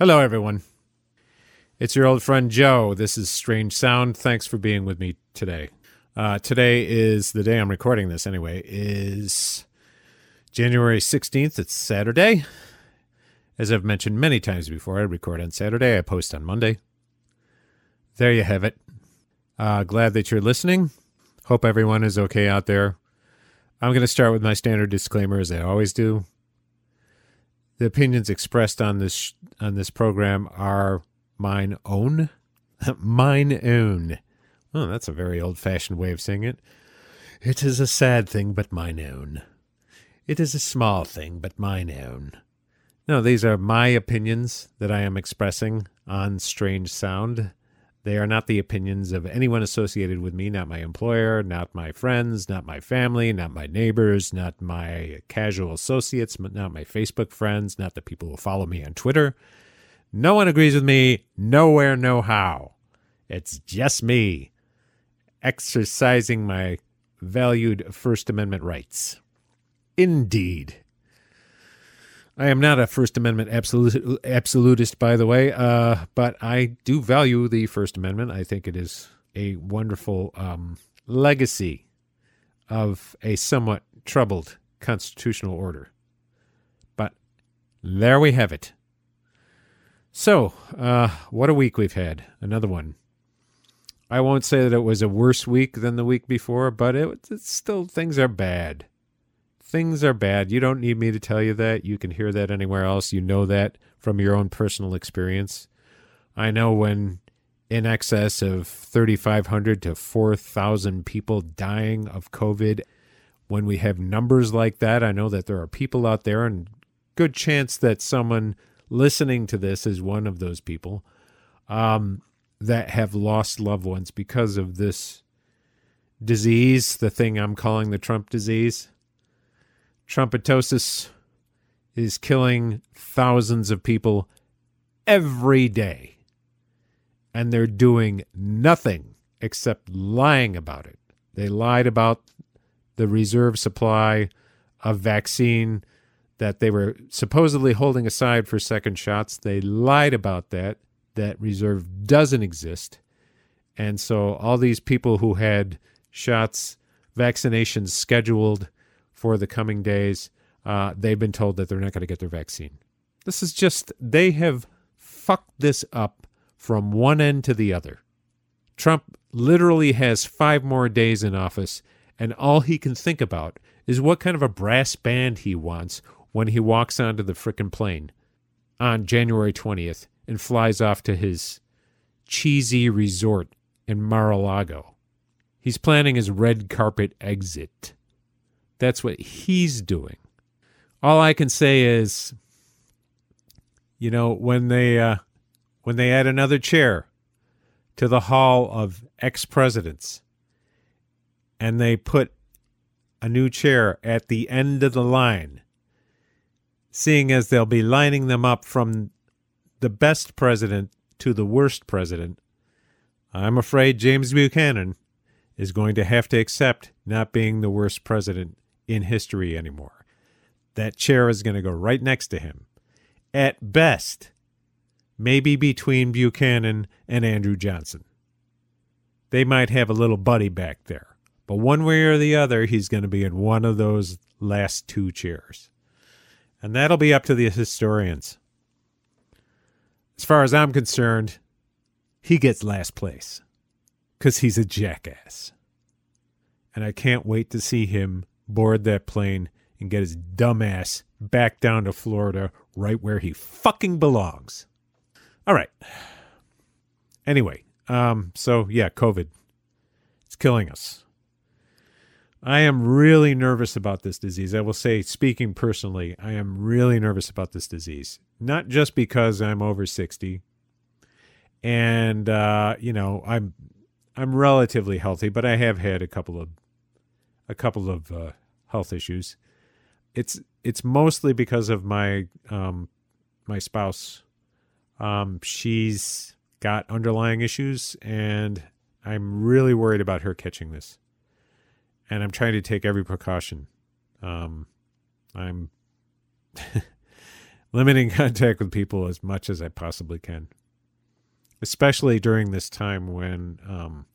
Hello, everyone. It's your old friend Joe. This is Strange Sound. Thanks for being with me today. Uh, today is the day I'm recording this. Anyway, is January 16th. It's Saturday. As I've mentioned many times before, I record on Saturday. I post on Monday. There you have it. Uh, glad that you're listening. Hope everyone is okay out there. I'm going to start with my standard disclaimer, as I always do. The opinions expressed on this on this program are mine own, mine own. Oh, that's a very old-fashioned way of saying it. It is a sad thing, but mine own. It is a small thing, but mine own. No, these are my opinions that I am expressing on Strange Sound. They are not the opinions of anyone associated with me, not my employer, not my friends, not my family, not my neighbors, not my casual associates, not my Facebook friends, not the people who follow me on Twitter. No one agrees with me, nowhere, no how. It's just me exercising my valued First Amendment rights. Indeed. I am not a First Amendment absolute, absolutist, by the way, uh, but I do value the First Amendment. I think it is a wonderful um, legacy of a somewhat troubled constitutional order. But there we have it. So, uh, what a week we've had. Another one. I won't say that it was a worse week than the week before, but it, it's still, things are bad things are bad. You don't need me to tell you that. You can hear that anywhere else. You know that from your own personal experience. I know when in excess of 3,500 to 4,000 people dying of COVID, when we have numbers like that, I know that there are people out there, and good chance that someone listening to this is one of those people um, that have lost loved ones because of this disease, the thing I'm calling the Trump disease. Trumpetosis is killing thousands of people every day. And they're doing nothing except lying about it. They lied about the reserve supply of vaccine that they were supposedly holding aside for second shots. They lied about that. That reserve doesn't exist. And so all these people who had shots, vaccinations scheduled, for the coming days. Uh, they've been told that they're not going to get their vaccine. This is just, they have fucked this up from one end to the other. Trump literally has five more days in office, and all he can think about is what kind of a brass band he wants when he walks onto the frickin' plane on January 20th and flies off to his cheesy resort in Mar a Lago. He's planning his red carpet exit. That's what he's doing. All I can say is, you know, when they uh, when they add another chair to the hall of ex presidents, and they put a new chair at the end of the line, seeing as they'll be lining them up from the best president to the worst president, I'm afraid James Buchanan is going to have to accept not being the worst president in history anymore. That chair is going to go right next to him. At best, maybe between Buchanan and Andrew Johnson. They might have a little buddy back there, but one way or the other, he's going to be in one of those last two chairs. And that'll be up to the historians. As far as I'm concerned, he gets last place because he's a jackass. And I can't wait to see him board that plane and get his dumb ass back down to Florida, right where he fucking belongs. All right. Anyway, um, so yeah, COVID. It's killing us. I am really nervous about this disease. I will say, speaking personally, I am really nervous about this disease. Not just because I'm over 60 and uh, you know, I'm I'm relatively healthy, but I have had a couple of a couple of uh, health issues. It's it's mostly because of my um, my spouse. Um, she's got underlying issues, and I'm really worried about her catching this. And I'm trying to take every precaution. Um, I'm limiting contact with people as much as I possibly can, especially during this time when um,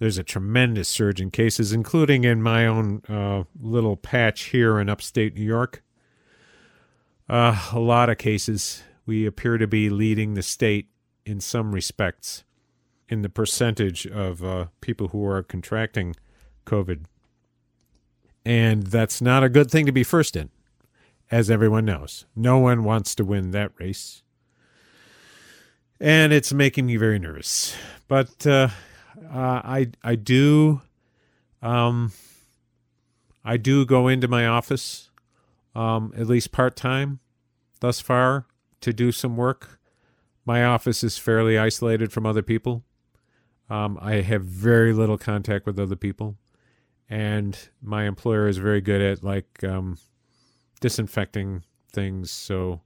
there's a tremendous surge in cases, including in my own uh, little patch here in upstate New York. Uh, a lot of cases. We appear to be leading the state in some respects in the percentage of uh, people who are contracting COVID. And that's not a good thing to be first in, as everyone knows. No one wants to win that race. And it's making me very nervous. But uh, I I do um, I do go into my office um, at least part time thus far to do some work. My office is fairly isolated from other people. Um, I have very little contact with other people, and my employer is very good at like um, disinfecting things. So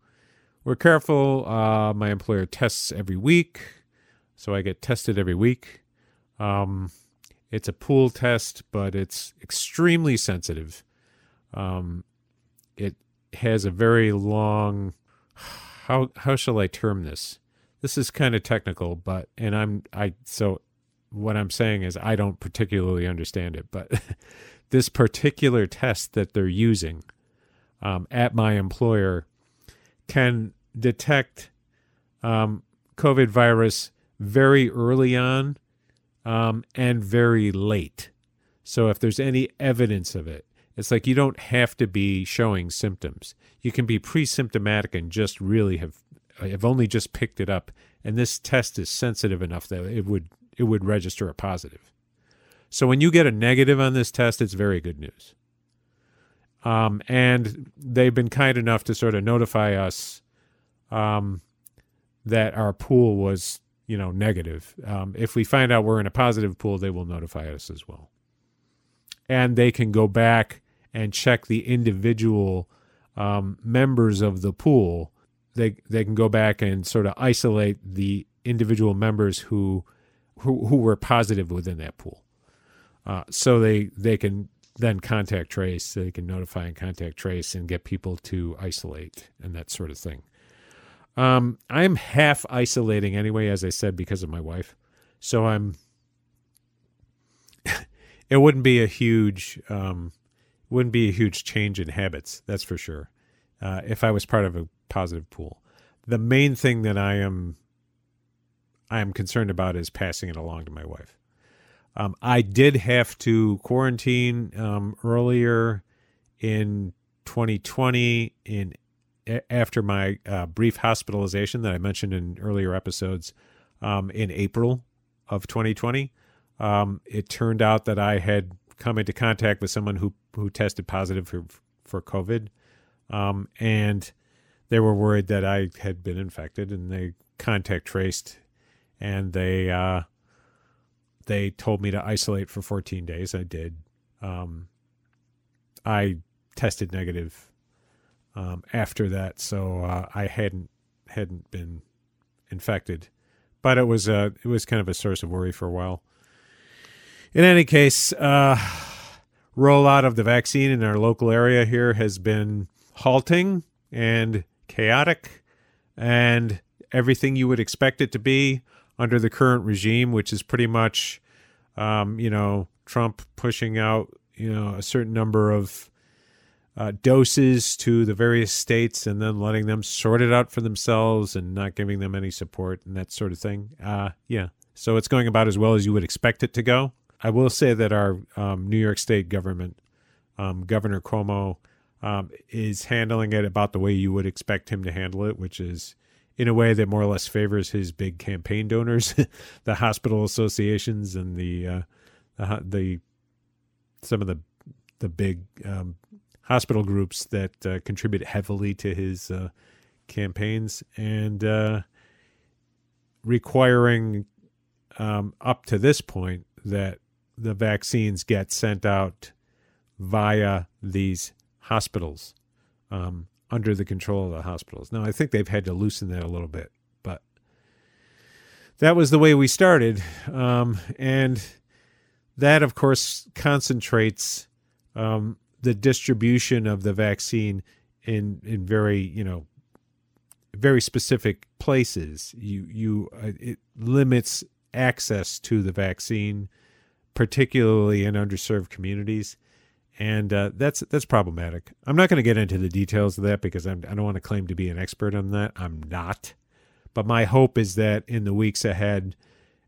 we're careful. Uh, my employer tests every week, so I get tested every week. Um, it's a pool test, but it's extremely sensitive. Um, it has a very long. How how shall I term this? This is kind of technical, but and I'm I so what I'm saying is I don't particularly understand it, but this particular test that they're using um, at my employer can detect um, COVID virus very early on um, and very late. So if there's any evidence of it, it's like you don't have to be showing symptoms. You can be pre-symptomatic and just really have have only just picked it up, and this test is sensitive enough that it would it would register a positive. So when you get a negative on this test, it's very good news. Um, and they've been kind enough to sort of notify us um, that our pool was, you know, negative. Um, if we find out we're in a positive pool, they will notify us as well. And they can go back and check the individual um, members of the pool. They they can go back and sort of isolate the individual members who who, who were positive within that pool. Uh, so they they can then contact trace, they can notify and contact trace and get people to isolate and that sort of thing. Um, I'm half isolating anyway, as I said, because of my wife. So I'm. it wouldn't be a huge, um, wouldn't be a huge change in habits. That's for sure. Uh, if I was part of a positive pool, the main thing that I am I am concerned about is passing it along to my wife. Um, I did have to quarantine um, earlier in 2020 in after my uh, brief hospitalization that I mentioned in earlier episodes um, in April of 2020. Um, it turned out that I had come into contact with someone who who tested positive for for COVID, um, and they were worried that I had been infected, and they contact traced and they uh, they told me to isolate for 14 days. I did. Um, I tested negative um, after that, so uh, I hadn't hadn't been infected, but it was a it was kind of a source of worry for a while. In any case, uh, rollout of the vaccine in our local area here has been halting and chaotic, and everything you would expect it to be under the current regime, which is pretty much, um, you know, Trump pushing out, you know, a certain number of uh, doses to the various states and then letting them sort it out for themselves and not giving them any support and that sort of thing. Uh, yeah. So it's going about as well as you would expect it to go. I will say that our um, New York State government, um, Governor Cuomo, um, is handling it about the way you would expect him to handle it, which is in a way that more or less favors his big campaign donors, the hospital associations and the uh, the, the some of the the big um, hospital groups that uh, contribute heavily to his uh, campaigns and uh, requiring um, up to this point that the vaccines get sent out via these hospitals. Um, under the control of the hospitals. Now, I think they've had to loosen that a little bit, but that was the way we started. Um, and that, of course, concentrates um, the distribution of the vaccine in, in very, you know, very specific places. You you uh, it limits access to the vaccine, particularly in underserved communities, and uh, that's that's problematic. I'm not going to get into the details of that because I'm, I do not want to claim to be an expert on that. I'm not, but my hope is that in the weeks ahead,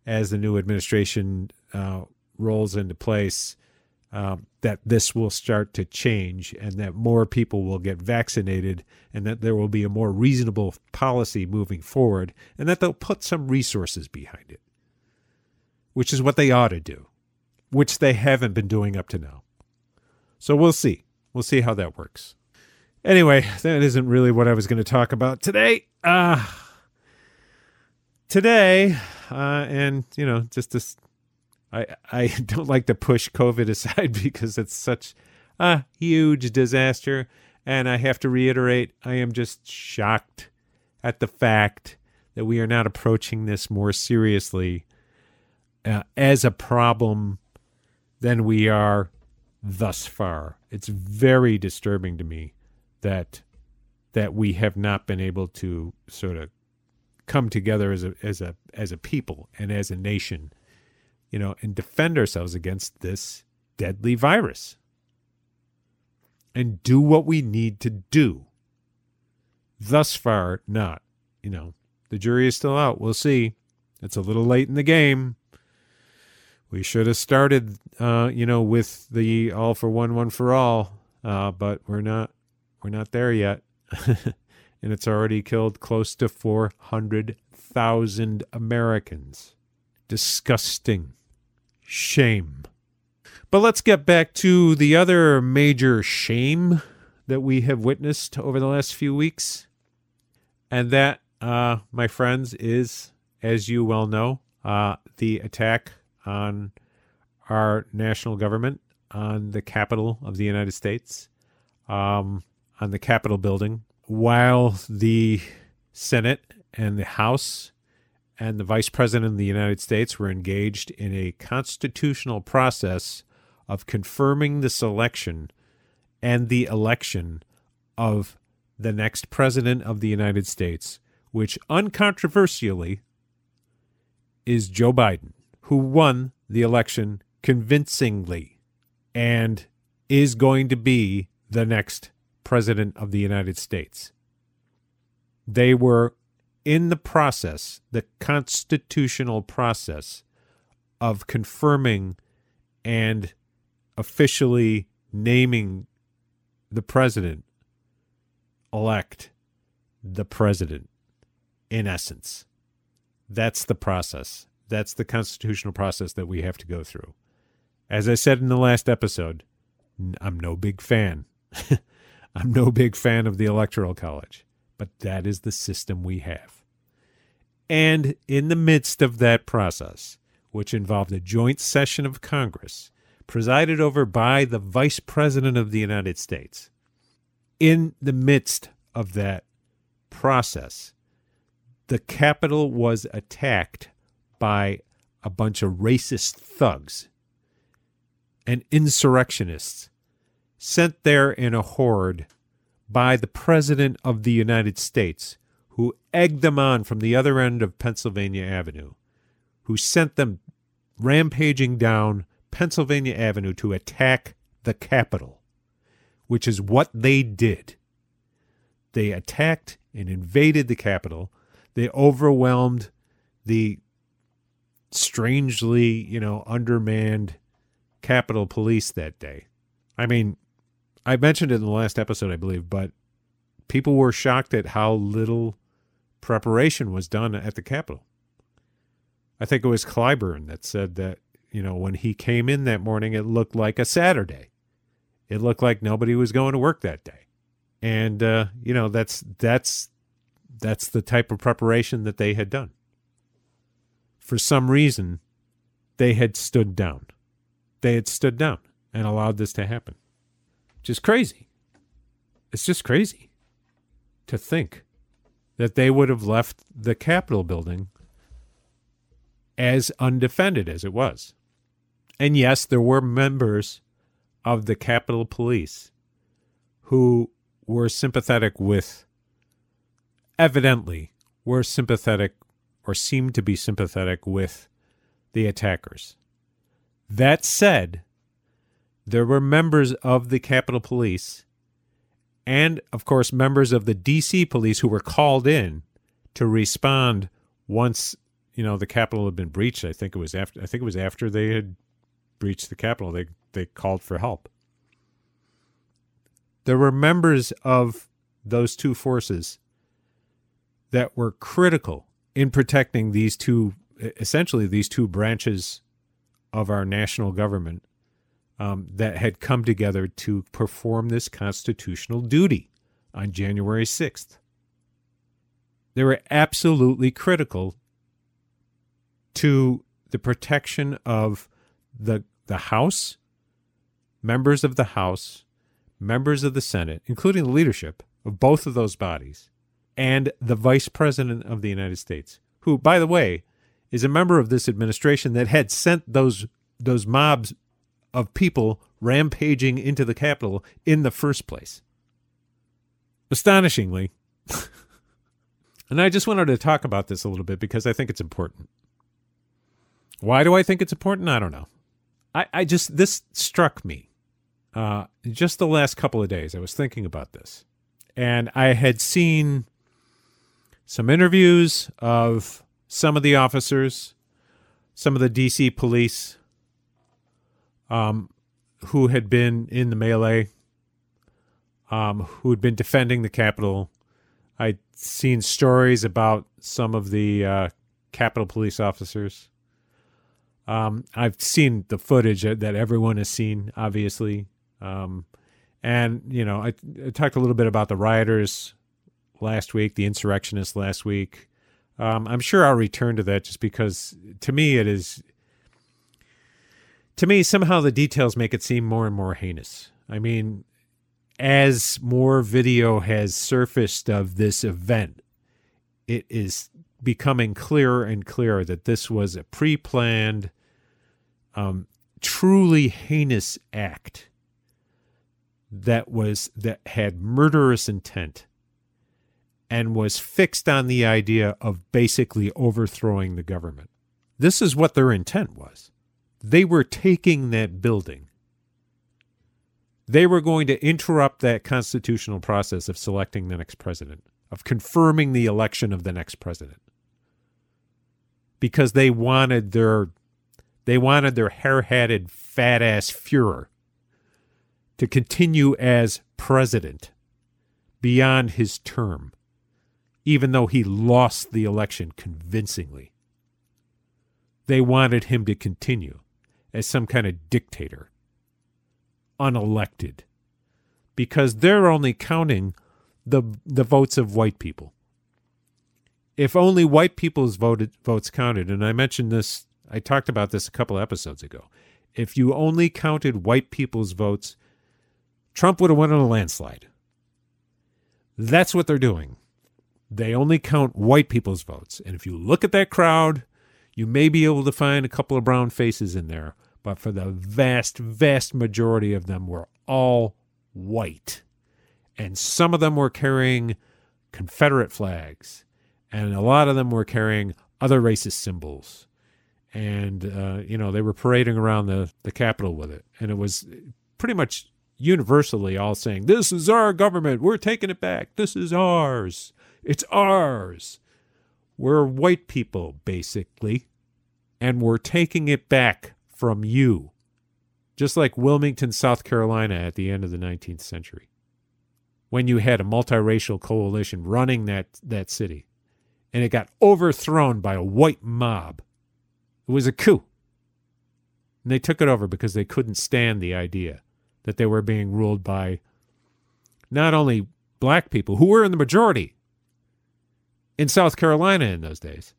as the new administration uh, rolls into place, um, that this will start to change and that more people will get vaccinated and that there will be a more reasonable policy moving forward and that they'll put some resources behind it, which is what they ought to do, which they haven't been doing up to now. So we'll see. We'll see how that works. Anyway, that isn't really what I was going to talk about today. Uh, today, uh, and, you know, just to I I don't like to push COVID aside because it's such a huge disaster, and I have to reiterate, I am just shocked at the fact that we are not approaching this more seriously uh, as a problem than we are thus far. It's very disturbing to me that that we have not been able to sort of come together as a as a as a people and as a nation you know, and defend ourselves against this deadly virus and do what we need to do. Thus far, not. You know, the jury is still out. We'll see. It's a little late in the game. We should have started, uh, you know, with the all for one, one for all, uh, but we're not. We're not there yet, and it's already killed close to four hundred thousand Americans. Disgusting. Shame. But let's get back to the other major shame that we have witnessed over the last few weeks. And that, uh, my friends, is, as you well know, uh, the attack on our national government, on the Capitol of the United States, um, on the Capitol building, while the Senate and the House and the Vice President of the United States were engaged in a constitutional process of confirming the selection and the election of the next President of the United States, which uncontroversially is Joe Biden, who won the election convincingly and is going to be the next President of the United States. They were in the process, the constitutional process of confirming and officially naming the president elect the president in essence. That's the process. That's the constitutional process that we have to go through. As i said in the last episode i'm no big fan. I'm no big fan of the electoral college but that is the system we have. And in the midst of that process, which involved a joint session of Congress presided over by the Vice President of the United States, in the midst of that process, the Capitol was attacked by a bunch of racist thugs and insurrectionists sent there in a horde by the President of the United States who egged them on from the other end of Pennsylvania Avenue, who sent them rampaging down Pennsylvania Avenue to attack the Capitol, which is what they did. They attacked and invaded the Capitol. They overwhelmed the strangely, you know, undermanned Capitol Police that day. I mean, I mentioned it in the last episode, I believe, but people were shocked at how little preparation was done at the Capitol. I think it was Clyburn that said that, you know, when he came in that morning, it looked like a Saturday. It looked like nobody was going to work that day. And, uh, you know, that's, that's, that's the type of preparation that they had done. For some reason, they had stood down. They had stood down and allowed this to happen. Just crazy. It's just crazy to think that they would have left the Capitol building as undefended as it was. And yes, there were members of the Capitol Police who were sympathetic with evidently were sympathetic or seemed to be sympathetic with the attackers. That said, there were members of the Capitol Police and, of course, members of the DC Police who were called in to respond once you know the Capitol had been breached. I think it was after. I think it was after they had breached the Capitol. They they called for help. There were members of those two forces that were critical in protecting these two, essentially these two branches of our national government um, that had come together to perform this constitutional duty on January 6th. They were absolutely critical to the protection of the, the House, members of the House, members of the Senate, including the leadership of both of those bodies, and the Vice President of the United States, who, by the way, is a member of this administration that had sent those those mobs of people rampaging into the Capitol in the first place. Astonishingly, and I just wanted to talk about this a little bit because I think it's important. Why do I think it's important? I don't know. I, I just, this struck me uh, just the last couple of days. I was thinking about this. And I had seen some interviews of some of the officers, some of the DC police um, who had been in the melee, um, who had been defending the Capitol. I'd seen stories about some of the uh, Capitol police officers. Um, I've seen the footage that everyone has seen, obviously. Um, and, you know, I, I, talked a little bit about the rioters last week, the insurrectionists last week. Um, I'm sure I'll return to that just because to me it is to me, somehow the details make it seem more and more heinous. I mean, as more video has surfaced of this event, it is becoming clearer and clearer that this was a pre planned, um, truly heinous act that was that had murderous intent and was fixed on the idea of basically overthrowing the government. This is what their intent was. They were taking that building. They were going to interrupt that constitutional process of selecting the next president, of confirming the election of the next president. Because they wanted their they wanted their hair-hatted fat-ass Fuhrer to continue as president beyond his term, even though he lost the election convincingly. They wanted him to continue as some kind of dictator, unelected, because they're only counting the the votes of white people. If only white people's voted votes counted, and I mentioned this, I talked about this a couple episodes ago. If you only counted white people's votes, Trump would have won in a landslide. That's what they're doing. They only count white people's votes. And if you look at that crowd, you may be able to find a couple of brown faces in there but for the vast, vast majority of them were all white. And some of them were carrying Confederate flags, and a lot of them were carrying other racist symbols. And, uh, you know, they were parading around the, the Capitol with it. And it was pretty much universally all saying, This is our government. We're taking it back. This is ours. It's ours. We're white people, basically. And we're taking it back from you, just like Wilmington, South Carolina at the end of the 19th century, when you had a multiracial coalition running that, that city and it got overthrown by a white mob. It was a coup. And they took it over because they couldn't stand the idea that they were being ruled by not only black people, who were in the majority in South Carolina in those days,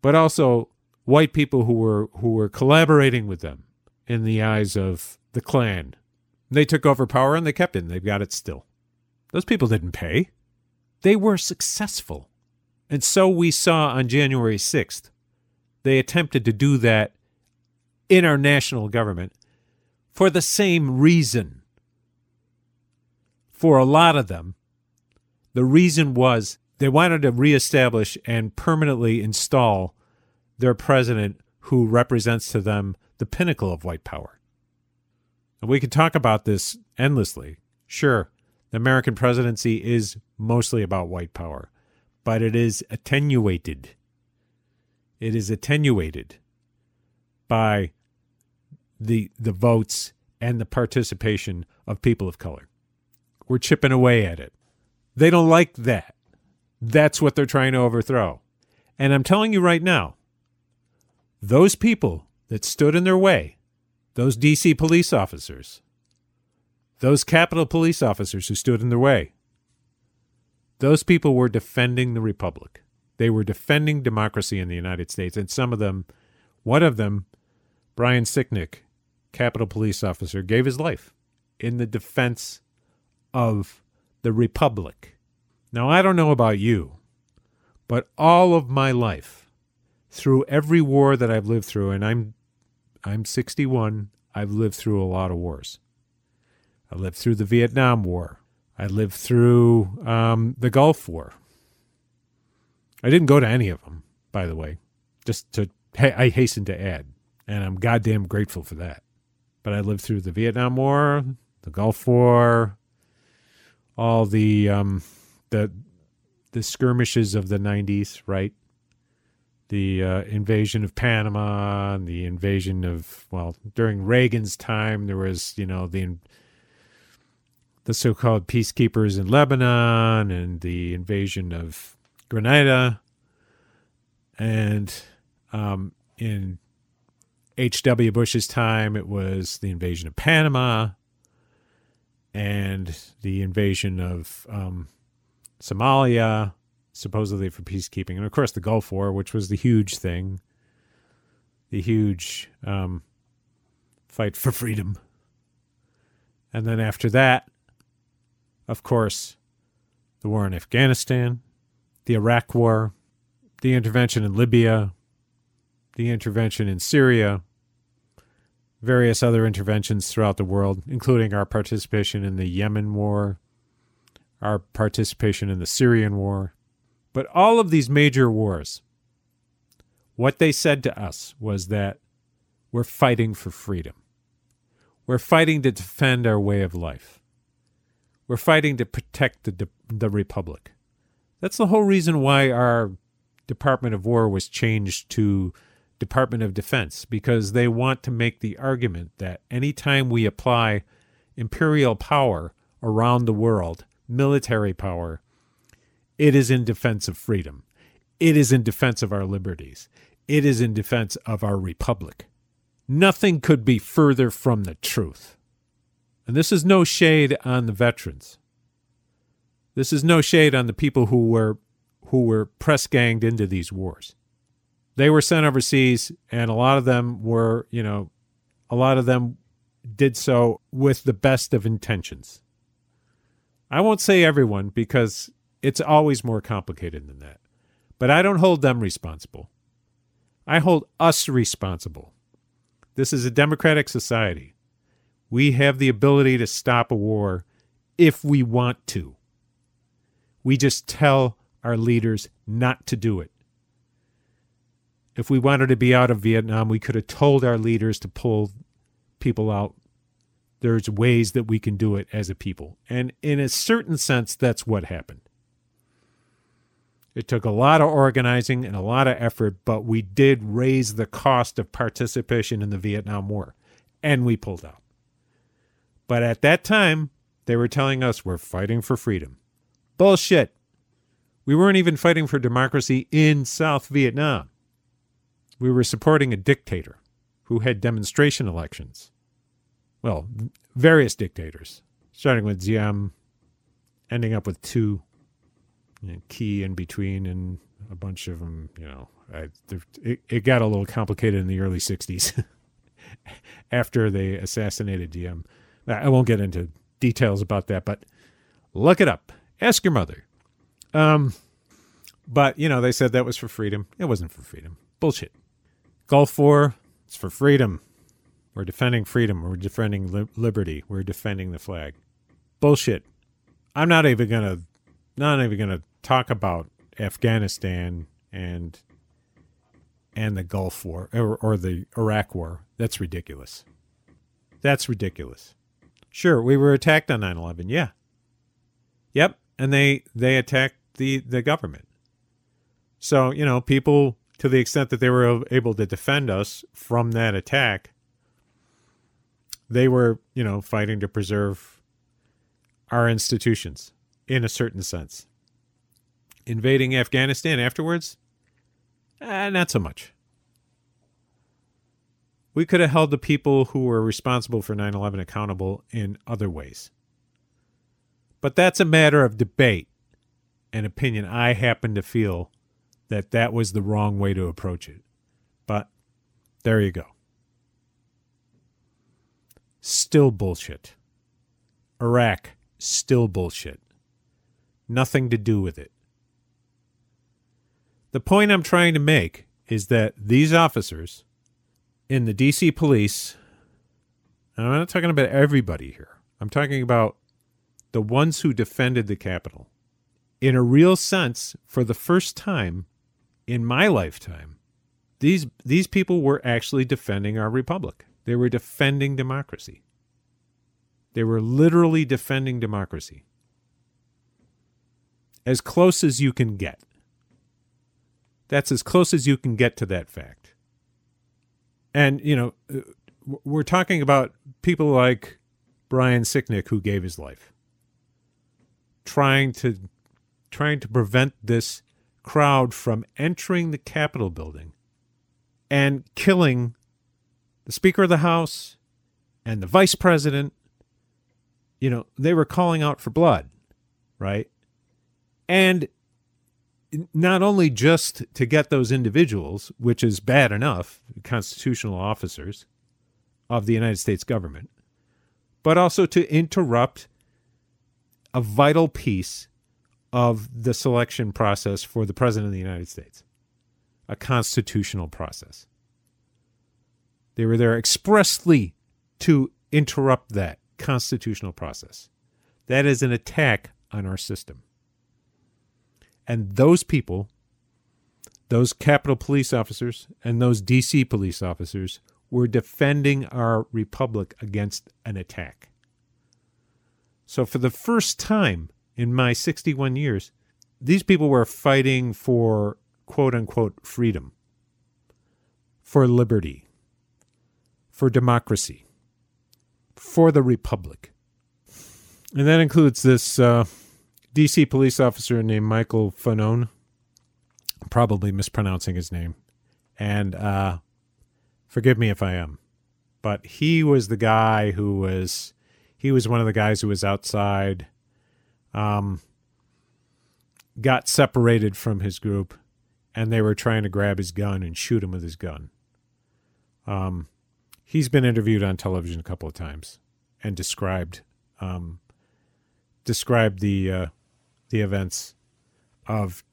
but also white people who were who were collaborating with them in the eyes of the Klan. They took over power and they kept it. And they've got it still. Those people didn't pay. They were successful. And so we saw on January 6th, they attempted to do that in our national government for the same reason. For a lot of them, the reason was they wanted to reestablish and permanently install their president who represents to them the pinnacle of white power. And we could talk about this endlessly. Sure, the American presidency is mostly about white power, but it is attenuated. It is attenuated by the the votes and the participation of people of color. We're chipping away at it. They don't like that. That's what they're trying to overthrow. And I'm telling you right now, those people that stood in their way, those DC police officers, those Capitol police officers who stood in their way, those people were defending the Republic. They were defending democracy in the United States. And some of them, one of them, Brian Sicknick, Capitol police officer, gave his life in the defense of the Republic. Now, I don't know about you, but all of my life, through every war that I've lived through, and I'm I'm 61, I've lived through a lot of wars. I lived through the Vietnam War. I lived through um, the Gulf War. I didn't go to any of them, by the way, just to, I hasten to add, and I'm goddamn grateful for that. But I lived through the Vietnam War, the Gulf War, all the um, the the skirmishes of the '90s, right? The uh, invasion of Panama, and the invasion of well, during Reagan's time, there was you know the the so-called peacekeepers in Lebanon and the invasion of Grenada, and um, in H.W. Bush's time, it was the invasion of Panama and the invasion of um, Somalia, supposedly for peacekeeping, and of course the Gulf War, which was the huge thing, the huge um, fight for freedom. And then after that, of course, the war in Afghanistan, the Iraq War, the intervention in Libya, the intervention in Syria, various other interventions throughout the world, including our participation in the Yemen War, our participation in the Syrian War. But all of these major wars, what they said to us was that we're fighting for freedom. We're fighting to defend our way of life. We're fighting to protect the, the Republic. That's the whole reason why our Department of War was changed to Department of Defense because they want to make the argument that anytime we apply imperial power around the world, military power, it is in defense of freedom. It is in defense of our liberties. It is in defense of our republic. Nothing could be further from the truth. And this is no shade on the veterans. This is no shade on the people who were who were press ganged into these wars they were sent overseas, and a lot of them were, you know, a lot of them did so with the best of intentions. I won't say everyone because it's always more complicated than that. But I don't hold them responsible. I hold us responsible. This is a democratic society. We have the ability to stop a war if we want to. We just tell our leaders not to do it. If we wanted to be out of Vietnam, we could have told our leaders to pull people out. There's ways that we can do it as a people. And in a certain sense, that's what happened. It took a lot of organizing and a lot of effort, but we did raise the cost of participation in the Vietnam War, and we pulled out. But at that time, they were telling us we're fighting for freedom. Bullshit. We weren't even fighting for democracy in South Vietnam we were supporting a dictator who had demonstration elections. Well, various dictators, starting with Diem, ending up with Thieu, you know, Ky in between, and a bunch of them. You know, I, it, it got a little complicated in the early '60s after they assassinated Diem. I won't get into details about that, but look it up. Ask your mother. Um, but you know, they said that was for freedom. It wasn't for freedom. Bullshit. Gulf War, it's for freedom. We're defending freedom. We're defending li- liberty. We're defending the flag. Bullshit. I'm not even gonna, not even gonna talk about Afghanistan and and the Gulf War or, or the Iraq War. That's ridiculous. That's ridiculous. Sure, we were attacked on 9/11. Yeah. Yep, and they they attacked the the government. So, you know, people to the extent that they were able to defend us from that attack, they were, you know, fighting to preserve our institutions in a certain sense. Invading Afghanistan afterwards, eh, not so much. We could have held the people who were responsible for 9 11 accountable in other ways. But that's a matter of debate and opinion. I happen to feel that that was the wrong way to approach it. But there you go. Still bullshit. Iraq, still bullshit. Nothing to do with it. The point I'm trying to make is that these officers in the DC police, and I'm not talking about everybody here, I'm talking about the ones who defended the Capitol. In a real sense, for the first time in my lifetime, these these people were actually defending our republic. They were defending democracy. They were literally defending democracy. As close as you can get. That's as close as you can get to that fact. And, you know, uh, we're talking about people like Brian Sicknick who gave his life trying to trying to prevent this crowd from entering the Capitol building and killing the Speaker of the House and the Vice President. You know, they were calling out for blood, right? And not only just to get those individuals, which is bad enough, constitutional officers of the United States government, but also to interrupt a vital piece of the selection process for the President of the United States, a constitutional process. They were there expressly to interrupt that constitutional process. That is an attack on our system. And those people, those Capitol police officers and those DC police officers, were defending our republic against an attack. So, for the first time in my 61 years, these people were fighting for quote unquote freedom, for liberty, for democracy, for the republic. And that includes this uh, DC police officer named Michael Fanone, probably mispronouncing his name, and uh, forgive me if I am, but he was the guy who was he was one of the guys who was outside, um, got separated from his group, and they were trying to grab his gun and shoot him with his gun. Um, he's been interviewed on television a couple of times and described um, described the uh, the events of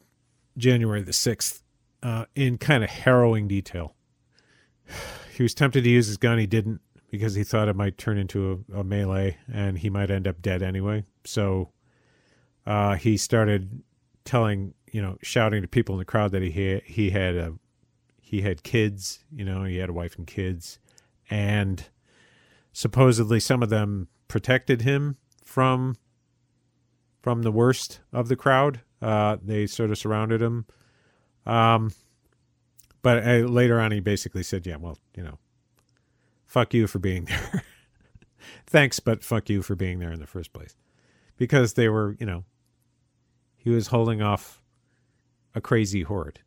January the 6th uh, in kind of harrowing detail. He was tempted to use his gun. He didn't because he thought it might turn into a, a melee and he might end up dead anyway. So uh, he started telling, you know, shouting to people in the crowd that he had, he had a he had kids, you know, he had a wife and kids, and supposedly some of them protected him from from the worst of the crowd. Uh, they sort of surrounded him. Um, but uh, later on, he basically said, "Yeah, well, you know, fuck you for being there. Thanks, but fuck you for being there in the first place," because they were, you know, he was holding off a crazy horde.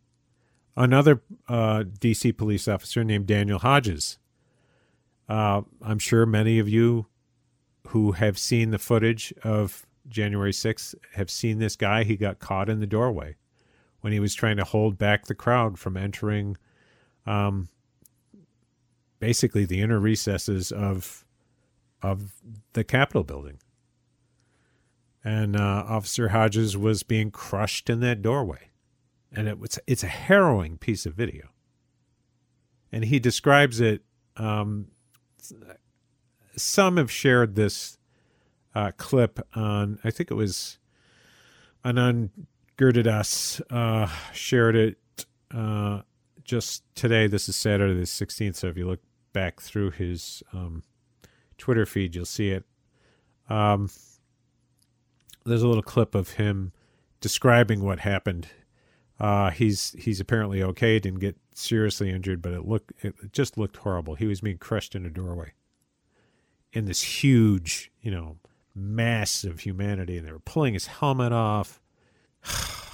Another uh, DC police officer named Daniel Hodges. Uh, I'm sure many of you who have seen the footage of January 6th have seen this guy. He got caught in the doorway when he was trying to hold back the crowd from entering um, basically the inner recesses of of the Capitol building. And uh, Officer Hodges was being crushed in that doorway. And it was it's a harrowing piece of video. And he describes it um, some have shared this uh, clip on, I think it was an Girdidas uh, shared it uh, just today. This is Saturday the 16th. So if you look back through his um, Twitter feed, you'll see it. Um, there's a little clip of him describing what happened. Uh, he's he's apparently okay. Didn't get seriously injured, but it looked it just looked horrible. He was being crushed in a doorway in this huge, you know, mass of humanity, and they were pulling his helmet off.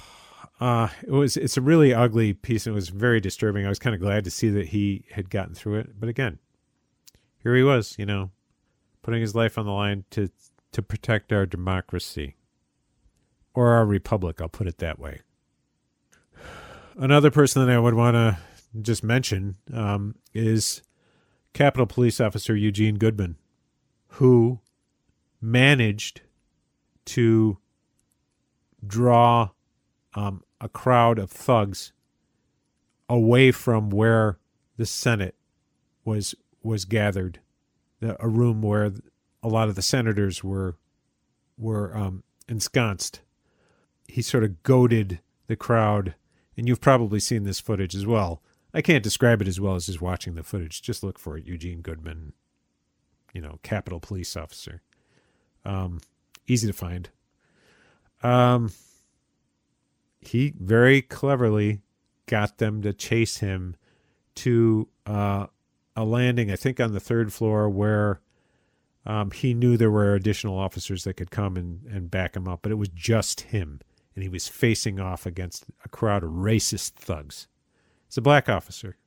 Uh, it was it's a really ugly piece and it was very disturbing. I was kind of glad to see that he had gotten through it. But again, here he was, you know, putting his life on the line to to protect our democracy or our republic, I'll put it that way. Another person that I would want to just mention um, is Capitol Police Officer Eugene Goodman, who managed to draw um, a crowd of thugs away from where the Senate was was gathered, the, a room where a lot of the senators were were um, ensconced. He sort of goaded the crowd, and you've probably seen this footage as well. I can't describe it as well as just watching the footage. Just look for it, Eugene Goodman, you know, Capitol Police Officer. Um, easy to find. Um, he very cleverly got them to chase him to uh, a landing, I think on the third floor, where um, he knew there were additional officers that could come and, and back him up, but it was just him. And he was facing off against a crowd of racist thugs. It's a black officer.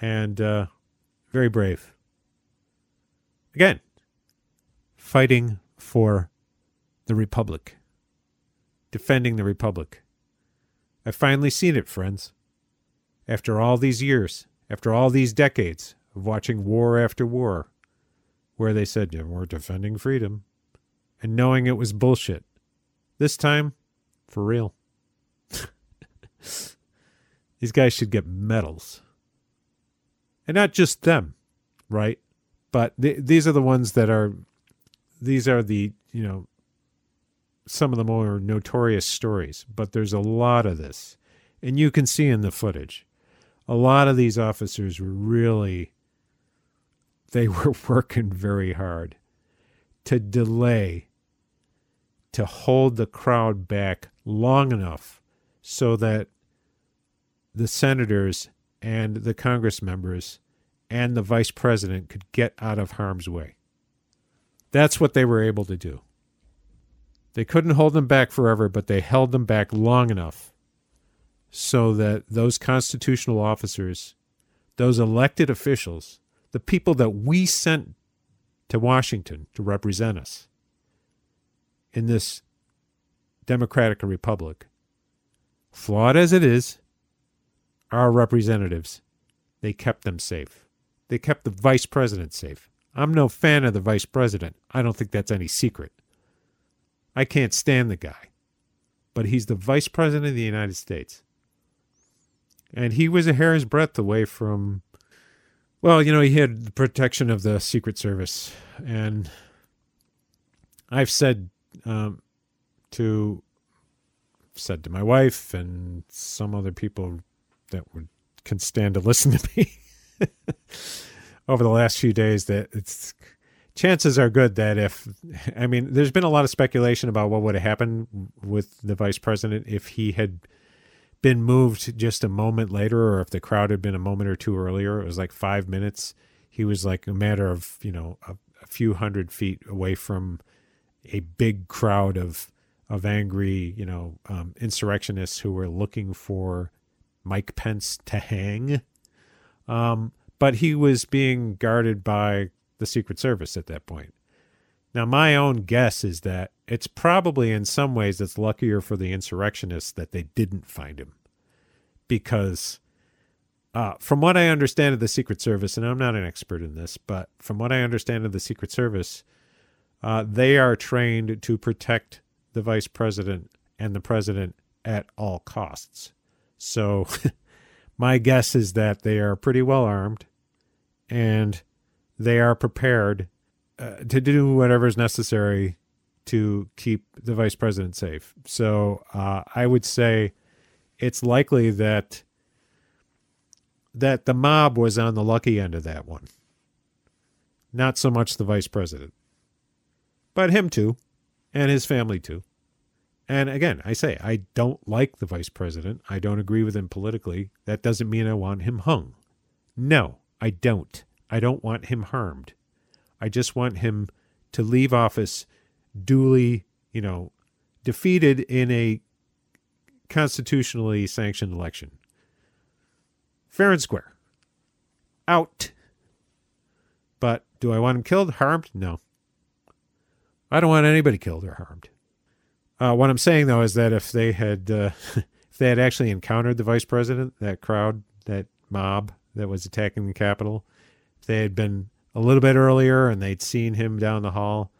And uh, very brave. Again, fighting for the Republic defending the Republic. I've finally seen it, friends. After all these years, after all these decades of watching war after war, where they said, yeah, we're defending freedom, and knowing it was bullshit. This time, for real. these guys should get medals. And not just them, right? But th- these are the ones that are, these are the, you know, some of the more notorious stories, but there's a lot of this. And you can see in the footage, a lot of these officers were really, they were working very hard to delay, to hold the crowd back long enough so that the senators and the Congress members and the vice president could get out of harm's way. That's what they were able to do. They couldn't hold them back forever, but they held them back long enough so that those constitutional officers, those elected officials, the people that we sent to Washington to represent us in this democratic republic, flawed as it is, our representatives, they kept them safe. They kept the vice president safe. I'm no fan of the vice president. I don't think that's any secret. I can't stand the guy. But he's the vice president of the United States. And he was a hair's breadth away from, well, you know, he had the protection of the Secret Service. And I've said um, to, said to my wife and some other people that would can stand to listen to me over the last few days that it's chances are good that if I mean, there's been a lot of speculation about what would have happened with the vice president if he had been moved just a moment later, or if the crowd had been a moment or two earlier. It was like five minutes. He was like a matter of you know a, a few hundred feet away from a big crowd of of angry you know um, insurrectionists who were looking for Mike Pence to hang. Um, but he was being guarded by the Secret Service at that point. Now, my own guess is that it's probably in some ways it's luckier for the insurrectionists that they didn't find him. Because uh, from what I understand of the Secret Service, and I'm not an expert in this, but from what I understand of the Secret Service, uh, they are trained to protect the vice president and the president at all costs. So my guess is that they are pretty well armed and they are prepared uh, to do whatever is necessary to keep the vice president safe. So uh, I would say it's likely that that the mob was on the lucky end of that one. Not so much the vice president, but him too, and his family too. And again, I say I don't like the vice president. I don't agree with him politically. That doesn't mean I want him hung. No, I don't. I don't want him harmed. I just want him to leave office duly, you know, defeated in a constitutionally sanctioned election. Fair and square. Out. But do I want him killed? Harmed? No. I don't want anybody killed or harmed. Uh, what I'm saying though is that if they had uh, if they had actually encountered the vice president, that crowd, that mob that was attacking the Capitol, if they had been a little bit earlier and they'd seen him down the hall,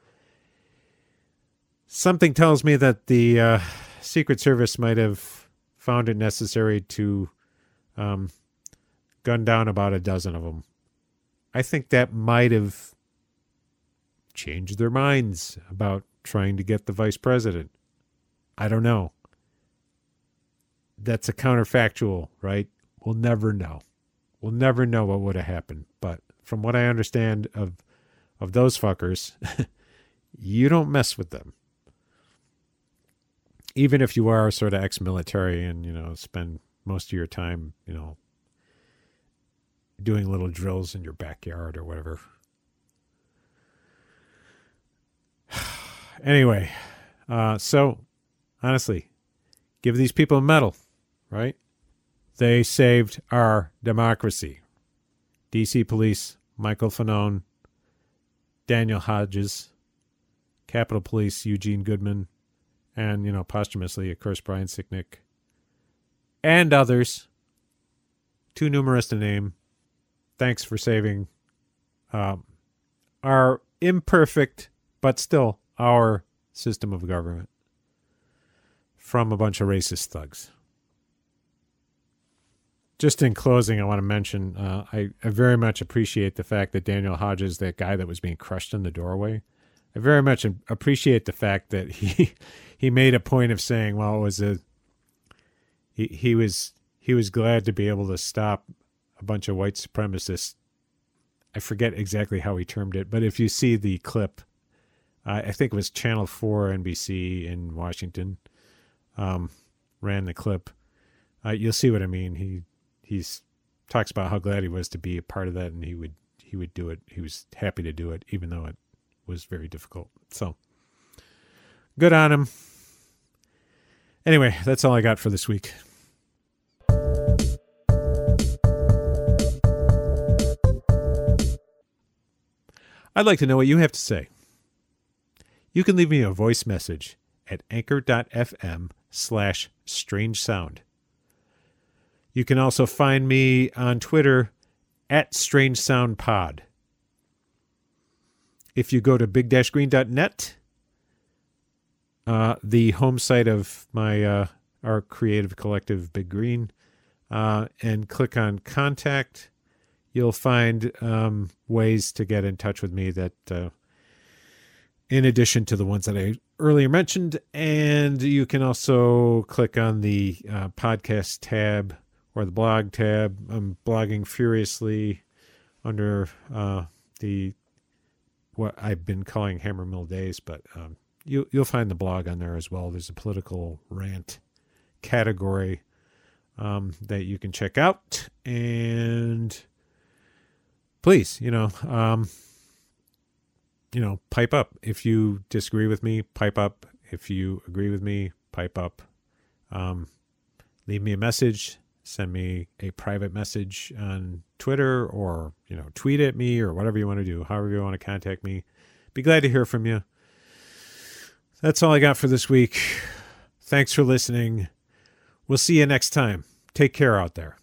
something tells me that the uh, Secret Service might have found it necessary to um, gun down about a dozen of them. I think that might have changed their minds about trying to get the vice president. I don't know. That's a counterfactual, right? We'll never know. We'll never know what would have happened. But from what I understand of of those fuckers, you don't mess with them. Even if you are sort of ex-military and you know spend most of your time, you know, doing little drills in your backyard or whatever. anyway, uh, so honestly, give these people a medal, right? They saved our democracy. DC Police, Michael Fanone, Daniel Hodges, Capitol Police, Eugene Goodman, and, you know, posthumously, of course, Brian Sicknick, and others, too numerous to name, thanks for saving um, our imperfect but still our system of government from a bunch of racist thugs. Just in closing, I want to mention uh, I, I very much appreciate the fact that Daniel Hodges, that guy that was being crushed in the doorway, I very much appreciate the fact that he he made a point of saying, well, it was a he he was he was glad to be able to stop a bunch of white supremacists. I forget exactly how he termed it, but if you see the clip, uh, I think it was Channel 4 NBC in Washington um, ran the clip. Uh, you'll see what I mean. He he's talks about how glad he was to be a part of that, and he would he would do it. He was happy to do it, even though it was very difficult. So good on him. Anyway, that's all I got for this week. I'd like to know what you have to say. You can leave me a voice message at anchor.fm slash strange sound. You can also find me on Twitter at strange sound pod. If you go to big-green.net, uh, the home site of my uh, our creative collective Big Green, uh, and click on contact, you'll find um, ways to get in touch with me that, uh, in addition to the ones that I earlier mentioned, and you can also click on the uh, podcast tab or the blog tab. I'm blogging furiously under uh, the what I've been calling Hammer Mill Days, but um, you, you'll find the blog on there as well. There's a political rant category um, that you can check out, and please, you know, um, you know, pipe up. If you disagree with me, pipe up. If you agree with me, pipe up. Um, leave me a message. Send me a private message on Twitter or, you know, tweet at me or whatever you want to do, however you want to contact me. Be glad to hear from you. That's all I got for this week. Thanks for listening. We'll see you next time. Take care out there.